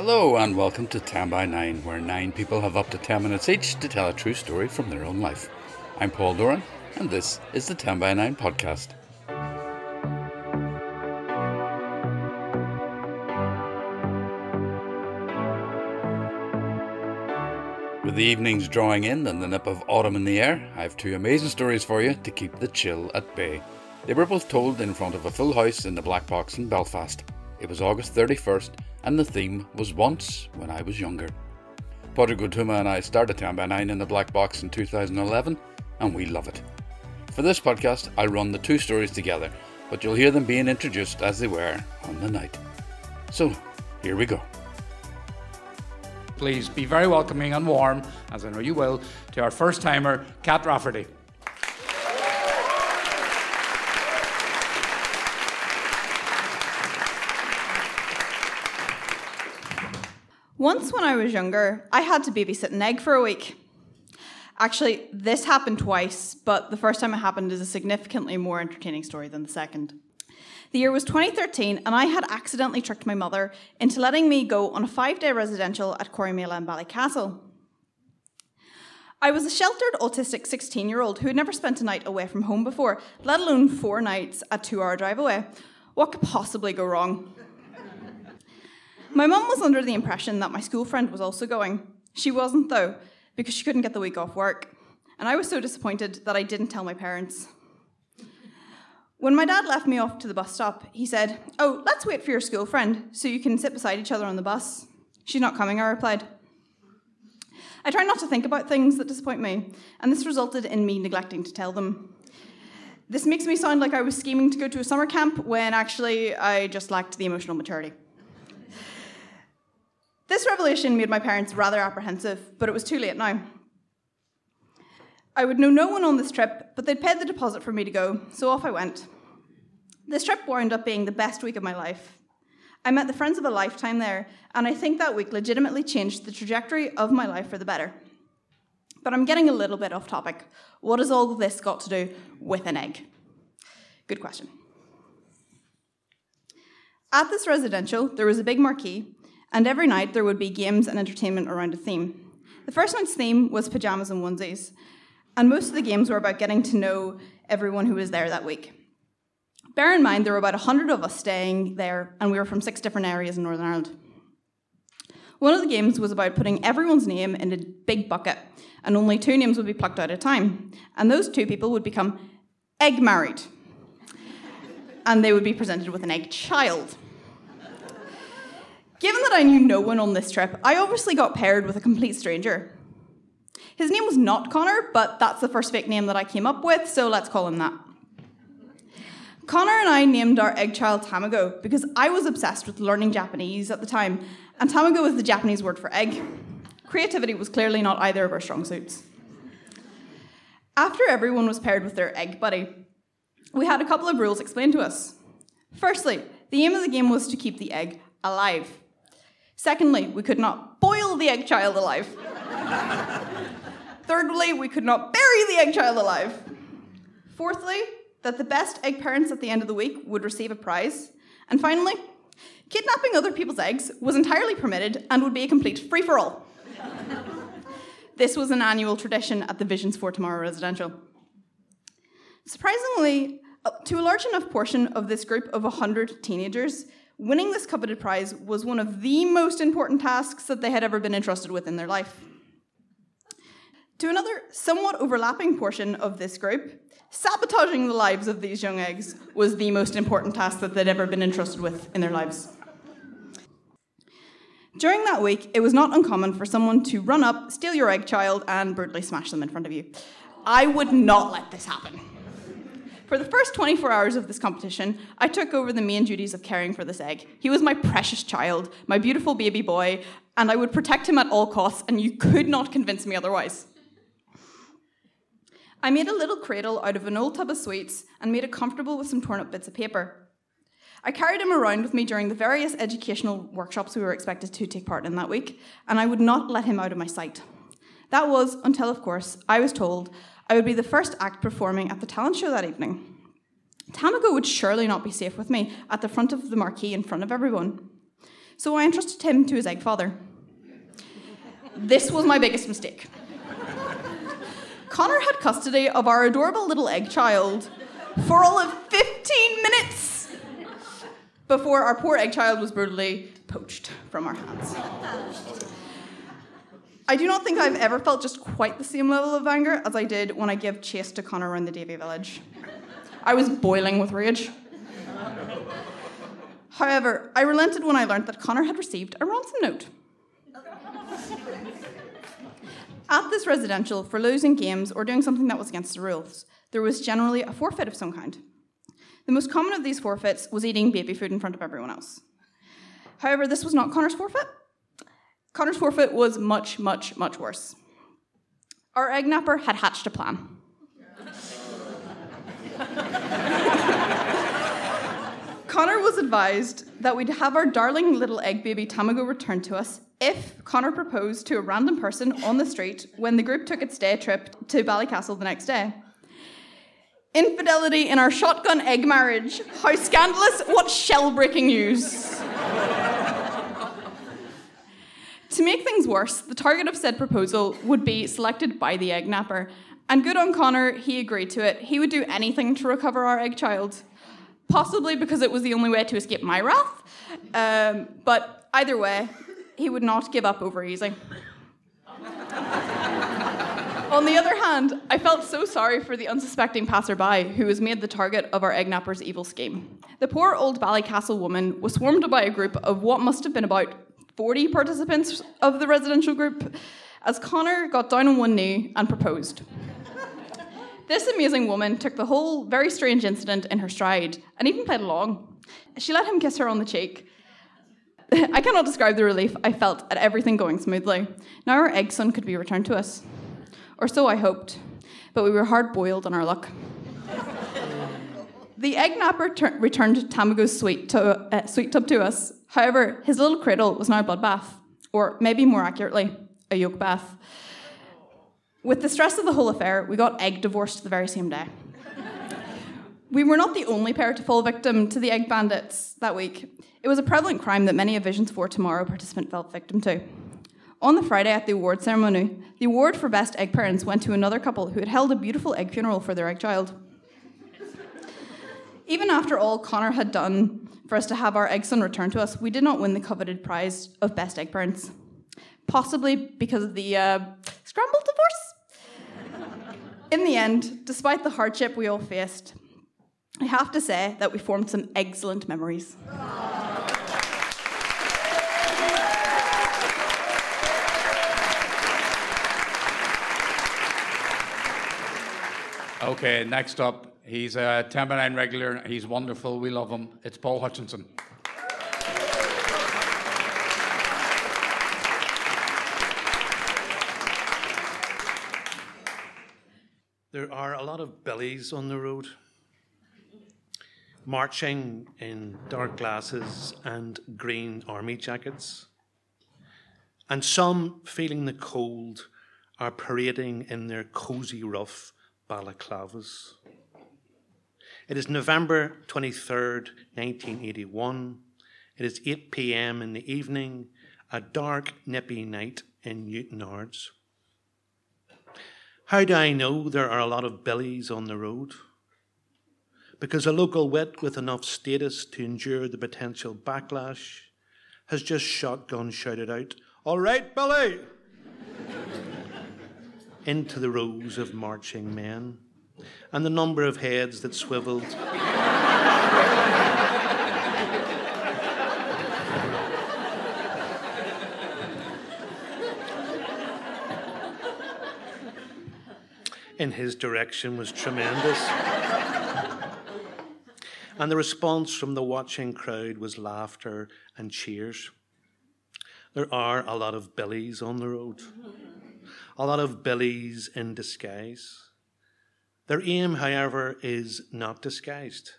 Hello, and welcome to 10 by 9, where nine people have up to 10 minutes each to tell a true story from their own life. I'm Paul Doran, and this is the 10 by 9 podcast. With the evenings drawing in and the nip of autumn in the air, I have two amazing stories for you to keep the chill at bay. They were both told in front of a full house in the Black Box in Belfast. It was August 31st, and the theme was Once When I Was Younger. Padraig Ó and I started 10 by 9 in the Black Box in 2011, and we love it. For this podcast, I'll run the two stories together, but you'll hear them being introduced as they were on the night. So, here we go. Please be very welcoming and warm, as I know you will, to our first timer, Kat Rafferty. Once, when I was younger, I had to babysit an egg for a week. Actually, this happened twice, but the first time it happened is a significantly more entertaining story than the second. The year was 2013, and I had accidentally tricked my mother into letting me go on a five day residential at Corrymeela in Ballycastle. I was a sheltered autistic 16 year old who had never spent a night away from home before, let alone four nights a two hour drive away. What could possibly go wrong? My mum was under the impression that my school friend was also going. She wasn't, though, because she couldn't get the week off work. And I was so disappointed that I didn't tell my parents. When my dad left me off to the bus stop, he said, Oh, let's wait for your school friend so you can sit beside each other on the bus. She's not coming, I replied. I try not to think about things that disappoint me, and this resulted in me neglecting to tell them. This makes me sound like I was scheming to go to a summer camp when actually I just lacked the emotional maturity. This revelation made my parents rather apprehensive, but it was too late now. I would know no one on this trip, but they'd paid the deposit for me to go, so off I went. This trip wound up being the best week of my life. I met the friends of a lifetime there, and I think that week legitimately changed the trajectory of my life for the better. But I'm getting a little bit off topic. What has all this got to do with an egg? Good question. At this residential, there was a big marquee and every night there would be games and entertainment around a theme. The first night's theme was pajamas and onesies, and most of the games were about getting to know everyone who was there that week. Bear in mind, there were about 100 of us staying there, and we were from six different areas in Northern Ireland. One of the games was about putting everyone's name in a big bucket, and only two names would be plucked out at a time. And those two people would become egg married, and they would be presented with an egg child. Given that I knew no one on this trip, I obviously got paired with a complete stranger. His name was not Connor, but that's the first fake name that I came up with, so let's call him that. Connor and I named our egg child Tamago because I was obsessed with learning Japanese at the time, and Tamago is the Japanese word for egg. Creativity was clearly not either of our strong suits. After everyone was paired with their egg buddy, we had a couple of rules explained to us. Firstly, the aim of the game was to keep the egg alive. Secondly, we could not boil the egg child alive. Thirdly, we could not bury the egg child alive. Fourthly, that the best egg parents at the end of the week would receive a prize. And finally, kidnapping other people's eggs was entirely permitted and would be a complete free for all. this was an annual tradition at the Visions for Tomorrow residential. Surprisingly, uh, to a large enough portion of this group of 100 teenagers, winning this coveted prize was one of the most important tasks that they had ever been entrusted with in their life. To another somewhat overlapping portion of this group, sabotaging the lives of these young eggs was the most important task that they'd ever been entrusted with in their lives. During that week, it was not uncommon for someone to run up, steal your egg child, and brutally smash them in front of you. I would not let this happen. For the first 24 hours of this competition, I took over the main duties of caring for this egg. He was my precious child, my beautiful baby boy, and I would protect him at all costs, and you could not convince me otherwise. I made a little cradle out of an old tub of sweets and made it comfortable with some torn up bits of paper. I carried him around with me during the various educational workshops we were expected to take part in that week, and I would not let him out of my sight. That was until, of course, I was told I would be the first act performing at the talent show that evening. Tamago would surely not be safe with me at the front of the marquee in front of everyone. so I entrusted him to his egg father. This was my biggest mistake. Connor had custody of our adorable little egg child for all of 15 minutes before our poor egg child was brutally poached from our hands. I do not think I've ever felt just quite the same level of anger as I did when I gave chase to Connor around the Davey village. I was boiling with rage. However, I relented when I learned that Connor had received a ransom note. At this residential, for losing games or doing something that was against the rules, there was generally a forfeit of some kind. The most common of these forfeits was eating baby food in front of everyone else. However, this was not Connor's forfeit. Connor's forfeit was much, much, much worse. Our egg napper had hatched a plan. Connor was advised that we'd have our darling little egg baby Tamago returned to us if Connor proposed to a random person on the street when the group took its day trip to Ballycastle the next day. Infidelity in our shotgun egg marriage. How scandalous! What shell breaking news! To make things worse, the target of said proposal would be selected by the egg napper. And good on Connor, he agreed to it. He would do anything to recover our egg child. Possibly because it was the only way to escape my wrath. Um, but either way, he would not give up over easy. On the other hand, I felt so sorry for the unsuspecting passerby who was made the target of our egg napper's evil scheme. The poor old Ballycastle woman was swarmed by a group of what must have been about 40 participants of the residential group as Connor got down on one knee and proposed. This amazing woman took the whole very strange incident in her stride and even played along. She let him kiss her on the cheek. I cannot describe the relief I felt at everything going smoothly. Now our egg son could be returned to us. Or so I hoped, but we were hard boiled on our luck. the egg napper returned Tamago's sweet, to, uh, sweet tub to us. However, his little cradle was now a bloodbath, or maybe more accurately, a yolk bath. With the stress of the whole affair, we got egg divorced the very same day. we were not the only pair to fall victim to the egg bandits that week. It was a prevalent crime that many a Visions for Tomorrow participant fell victim to. On the Friday at the award ceremony, the award for Best Egg Parents went to another couple who had held a beautiful egg funeral for their egg child. Even after all Connor had done for us to have our egg son returned to us, we did not win the coveted prize of Best Egg Parents. Possibly because of the uh, scrambled divorce. In the end, despite the hardship we all faced, I have to say that we formed some excellent memories. Okay, next up, he's a 10 by 9 regular. He's wonderful. We love him. It's Paul Hutchinson. There are a lot of billies on the road, marching in dark glasses and green army jackets. And some, feeling the cold, are parading in their cosy rough balaclavas. It is November 23rd, 1981. It is 8 p.m. in the evening, a dark, nippy night in Newtownards. How do I know there are a lot of billies on the road? Because a local wit with enough status to endure the potential backlash has just shotgun shouted out, All right, Billy! into the rows of marching men, and the number of heads that swiveled. in his direction was tremendous. and the response from the watching crowd was laughter and cheers. There are a lot of billies on the road a lot of billies in disguise. Their aim, however, is not disguised.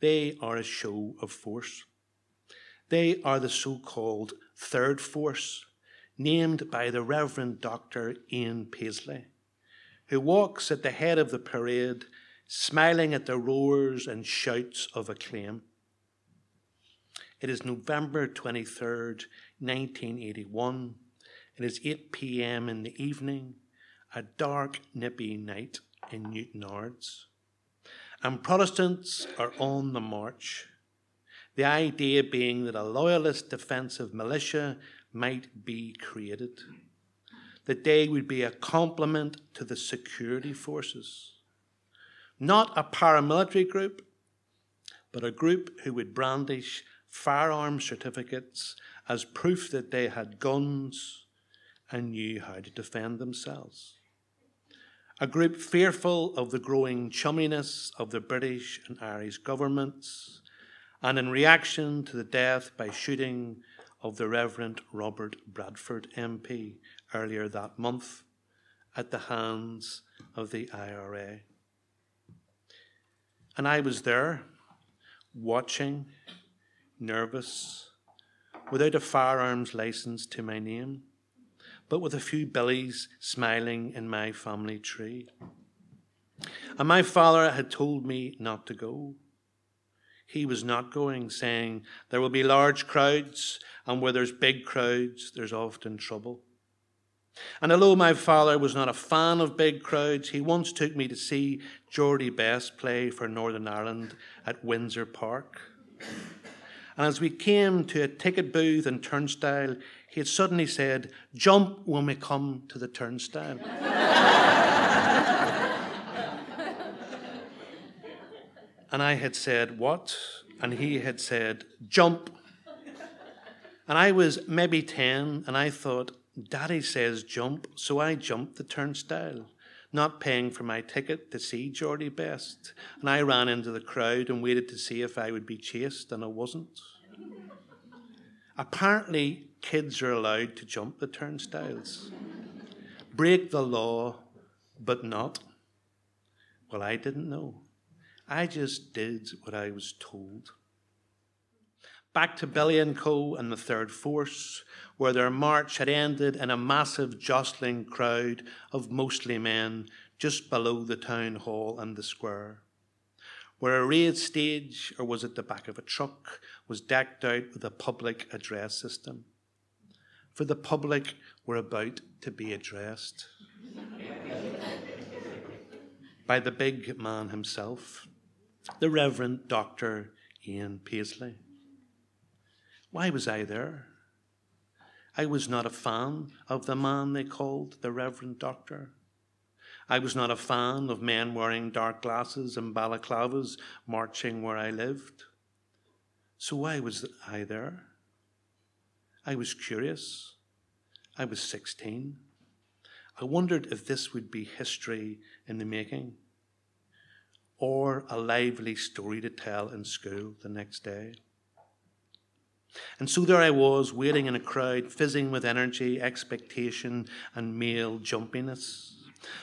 They are a show of force. They are the so called third force, named by the Reverend Dr. Ian Paisley, who walks at the head of the parade, smiling at the roars and shouts of acclaim. It is November 23rd, 1981. It is 8 p.m. in the evening, a dark, nippy night in Newtownards. And Protestants are on the march. The idea being that a loyalist defensive militia might be created. That they would be a complement to the security forces. Not a paramilitary group, but a group who would brandish firearm certificates as proof that they had guns and knew how to defend themselves. A group fearful of the growing chumminess of the British and Irish governments, and in reaction to the death by shooting of the Reverend Robert Bradford MP earlier that month at the hands of the IRA. And I was there, watching nervous, without a firearms license to my name, but with a few billies smiling in my family tree. And my father had told me not to go. He was not going, saying, There will be large crowds, and where there's big crowds, there's often trouble. And although my father was not a fan of big crowds, he once took me to see Geordie Best play for Northern Ireland at Windsor Park. And as we came to a ticket booth and turnstile, he had suddenly said, Jump when we come to the turnstile. and I had said, What? And he had said, Jump. And I was maybe 10, and I thought, Daddy says jump, so I jumped the turnstile not paying for my ticket to see Geordie Best. And I ran into the crowd and waited to see if I would be chased, and I wasn't. Apparently, kids are allowed to jump the turnstiles, break the law, but not. Well, I didn't know. I just did what I was told. Back to Billy and Co. and the Third Force, where their march had ended in a massive jostling crowd of mostly men just below the town hall and the square. Where a raised stage, or was it the back of a truck, was decked out with a public address system. For the public were about to be addressed by the big man himself, the Reverend Dr. Ian Paisley. Why was I there? I was not a fan of the man they called the Reverend Doctor. I was not a fan of men wearing dark glasses and balaclavas marching where I lived. So why was I there? I was curious. I was 16. I wondered if this would be history in the making or a lively story to tell in school the next day. And so there I was, waiting in a crowd, fizzing with energy, expectation, and male jumpiness,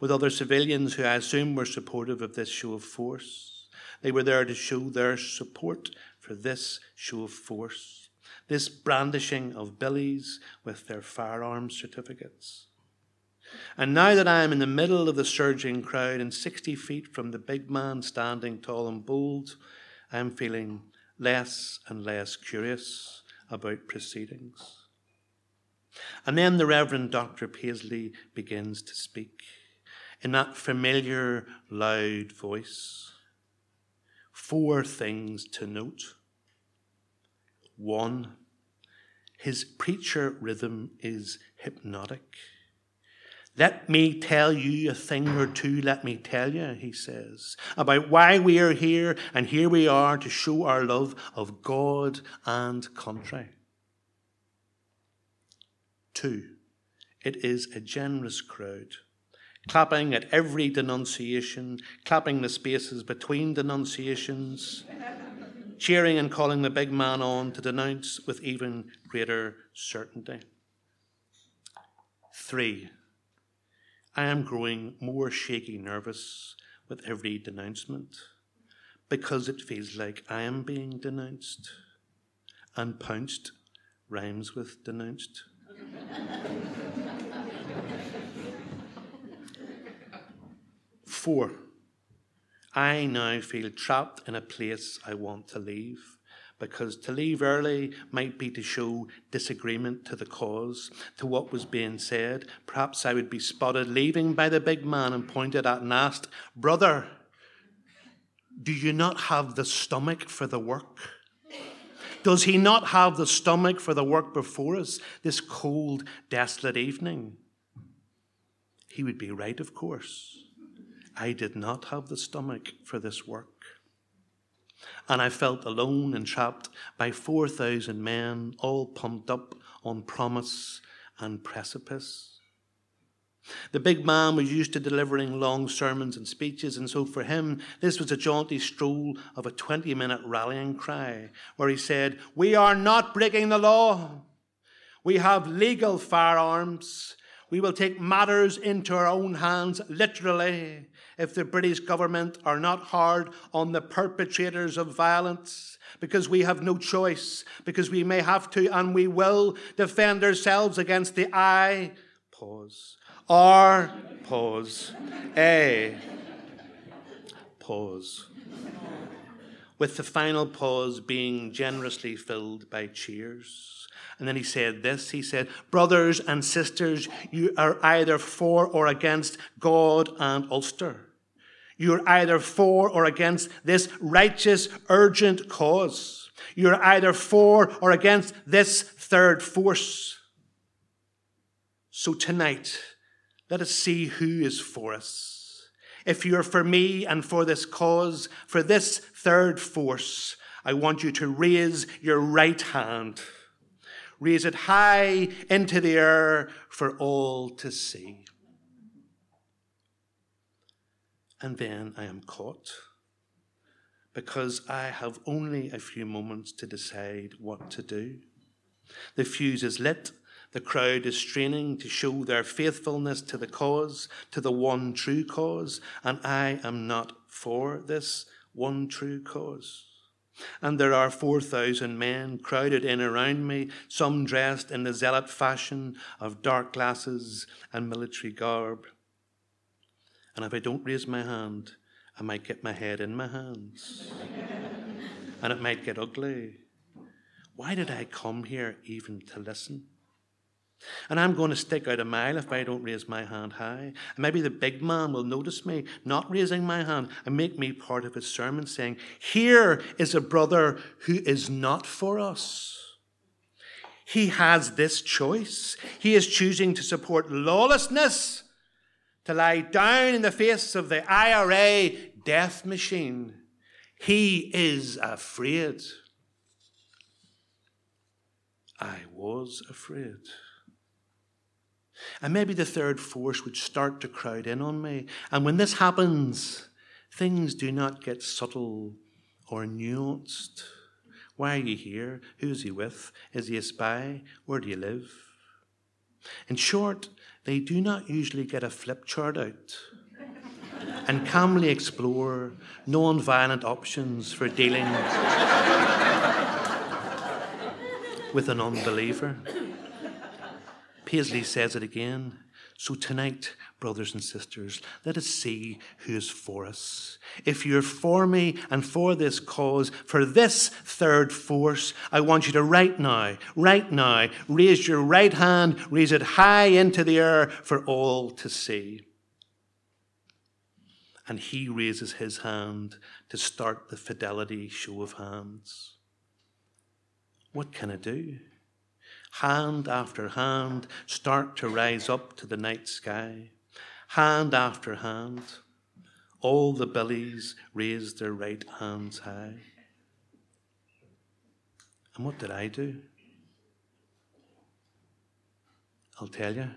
with other civilians who I assume were supportive of this show of force. They were there to show their support for this show of force, this brandishing of billies with their firearms certificates. And now that I am in the middle of the surging crowd and 60 feet from the big man standing tall and bold, I am feeling less and less curious about proceedings. And then the Reverend Dr. Paisley begins to speak in that familiar, loud voice. Four things to note. One, his preacher rhythm is hypnotic. Let me tell you a thing or two, let me tell you, he says, about why we are here, and here we are to show our love of God and country. Two, it is a generous crowd, clapping at every denunciation, clapping the spaces between denunciations, cheering and calling the big man on to denounce with even greater certainty. Three, I am growing more shaky nervous with every denouncement because it feels like I am being denounced. And pounced rhymes with denounced. Four, I now feel trapped in a place I want to leave because to leave early might be to show disagreement to the cause, to what was being said. Perhaps I would be spotted leaving by the big man and pointed at and asked, Brother, do you not have the stomach for the work? Does he not have the stomach for the work before us this cold, desolate evening? He would be right, of course. I did not have the stomach for this work. And I felt alone and trapped by 4,000 men, all pumped up on promise and precipice. The big man was used to delivering long sermons and speeches, and so for him, this was a jaunty stroll of a 20 minute rallying cry where he said, We are not breaking the law. We have legal firearms. We will take matters into our own hands, literally, if the British government are not hard on the perpetrators of violence, because we have no choice, because we may have to and we will defend ourselves against the I. Pause. R. Pause. A. Pause. With the final pause being generously filled by cheers. And then he said this he said, Brothers and sisters, you are either for or against God and Ulster. You're either for or against this righteous, urgent cause. You're either for or against this third force. So tonight, let us see who is for us. If you're for me and for this cause, for this third force, I want you to raise your right hand raise it high into the air for all to see. And then I am caught because I have only a few moments to decide what to do. The fuse is lit. The crowd is straining to show their faithfulness to the cause, to the one true cause, and I am not for this one true cause. And there are 4,000 men crowded in around me, some dressed in the zealot fashion of dark glasses and military garb. And if I don't raise my hand, I might get my head in my hands. and it might get ugly. Why did I come here even to listen? And I'm going to stick out a mile if I don't raise my hand high. And maybe the big man will notice me not raising my hand and make me part of his sermon, saying, Here is a brother who is not for us. He has this choice. He is choosing to support lawlessness, to lie down in the face of the IRA death machine. He is afraid. I was afraid. And maybe the third force would start to crowd in on me. And when this happens, things do not get subtle or nuanced. Why are you here? Who's he with? Is he a spy? Where do you live? In short, they do not usually get a flip chart out and calmly explore non violent options for dealing with an unbeliever. Paisley says it again. So tonight, brothers and sisters, let us see who is for us. If you're for me and for this cause, for this third force, I want you to right now, right now, raise your right hand, raise it high into the air for all to see. And he raises his hand to start the fidelity show of hands. What can I do? Hand after hand start to rise up to the night sky. Hand after hand, all the billies raised their right hands high. And what did I do? I'll tell you.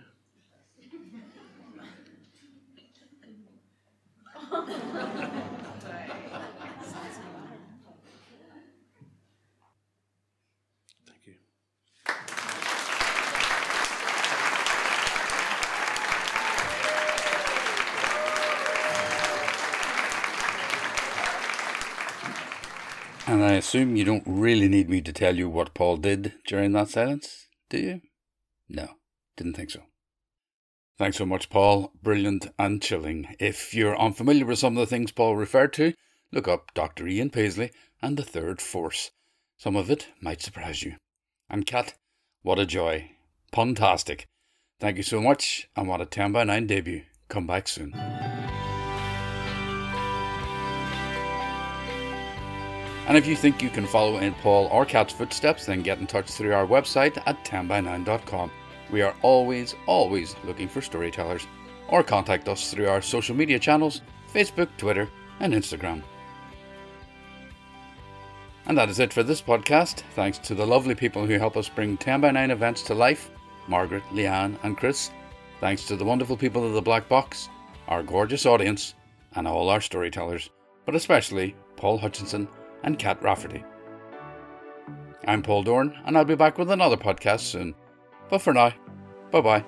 And I assume you don't really need me to tell you what Paul did during that silence, do you? No, didn't think so. Thanks so much, Paul. Brilliant and chilling. If you're unfamiliar with some of the things Paul referred to, look up Dr. Ian Paisley and the Third Force. Some of it might surprise you. And Kat, what a joy. Puntastic. Thank you so much, and what a 10 by 9 debut. Come back soon. And if you think you can follow in Paul or Kat's footsteps, then get in touch through our website at 10by9.com. We are always, always looking for storytellers. Or contact us through our social media channels Facebook, Twitter, and Instagram. And that is it for this podcast. Thanks to the lovely people who help us bring 10 by 9 events to life Margaret, Leanne, and Chris. Thanks to the wonderful people of the Black Box, our gorgeous audience, and all our storytellers, but especially Paul Hutchinson and Kat Rafferty. I'm Paul Doran, and I'll be back with another podcast soon. But for now, bye bye.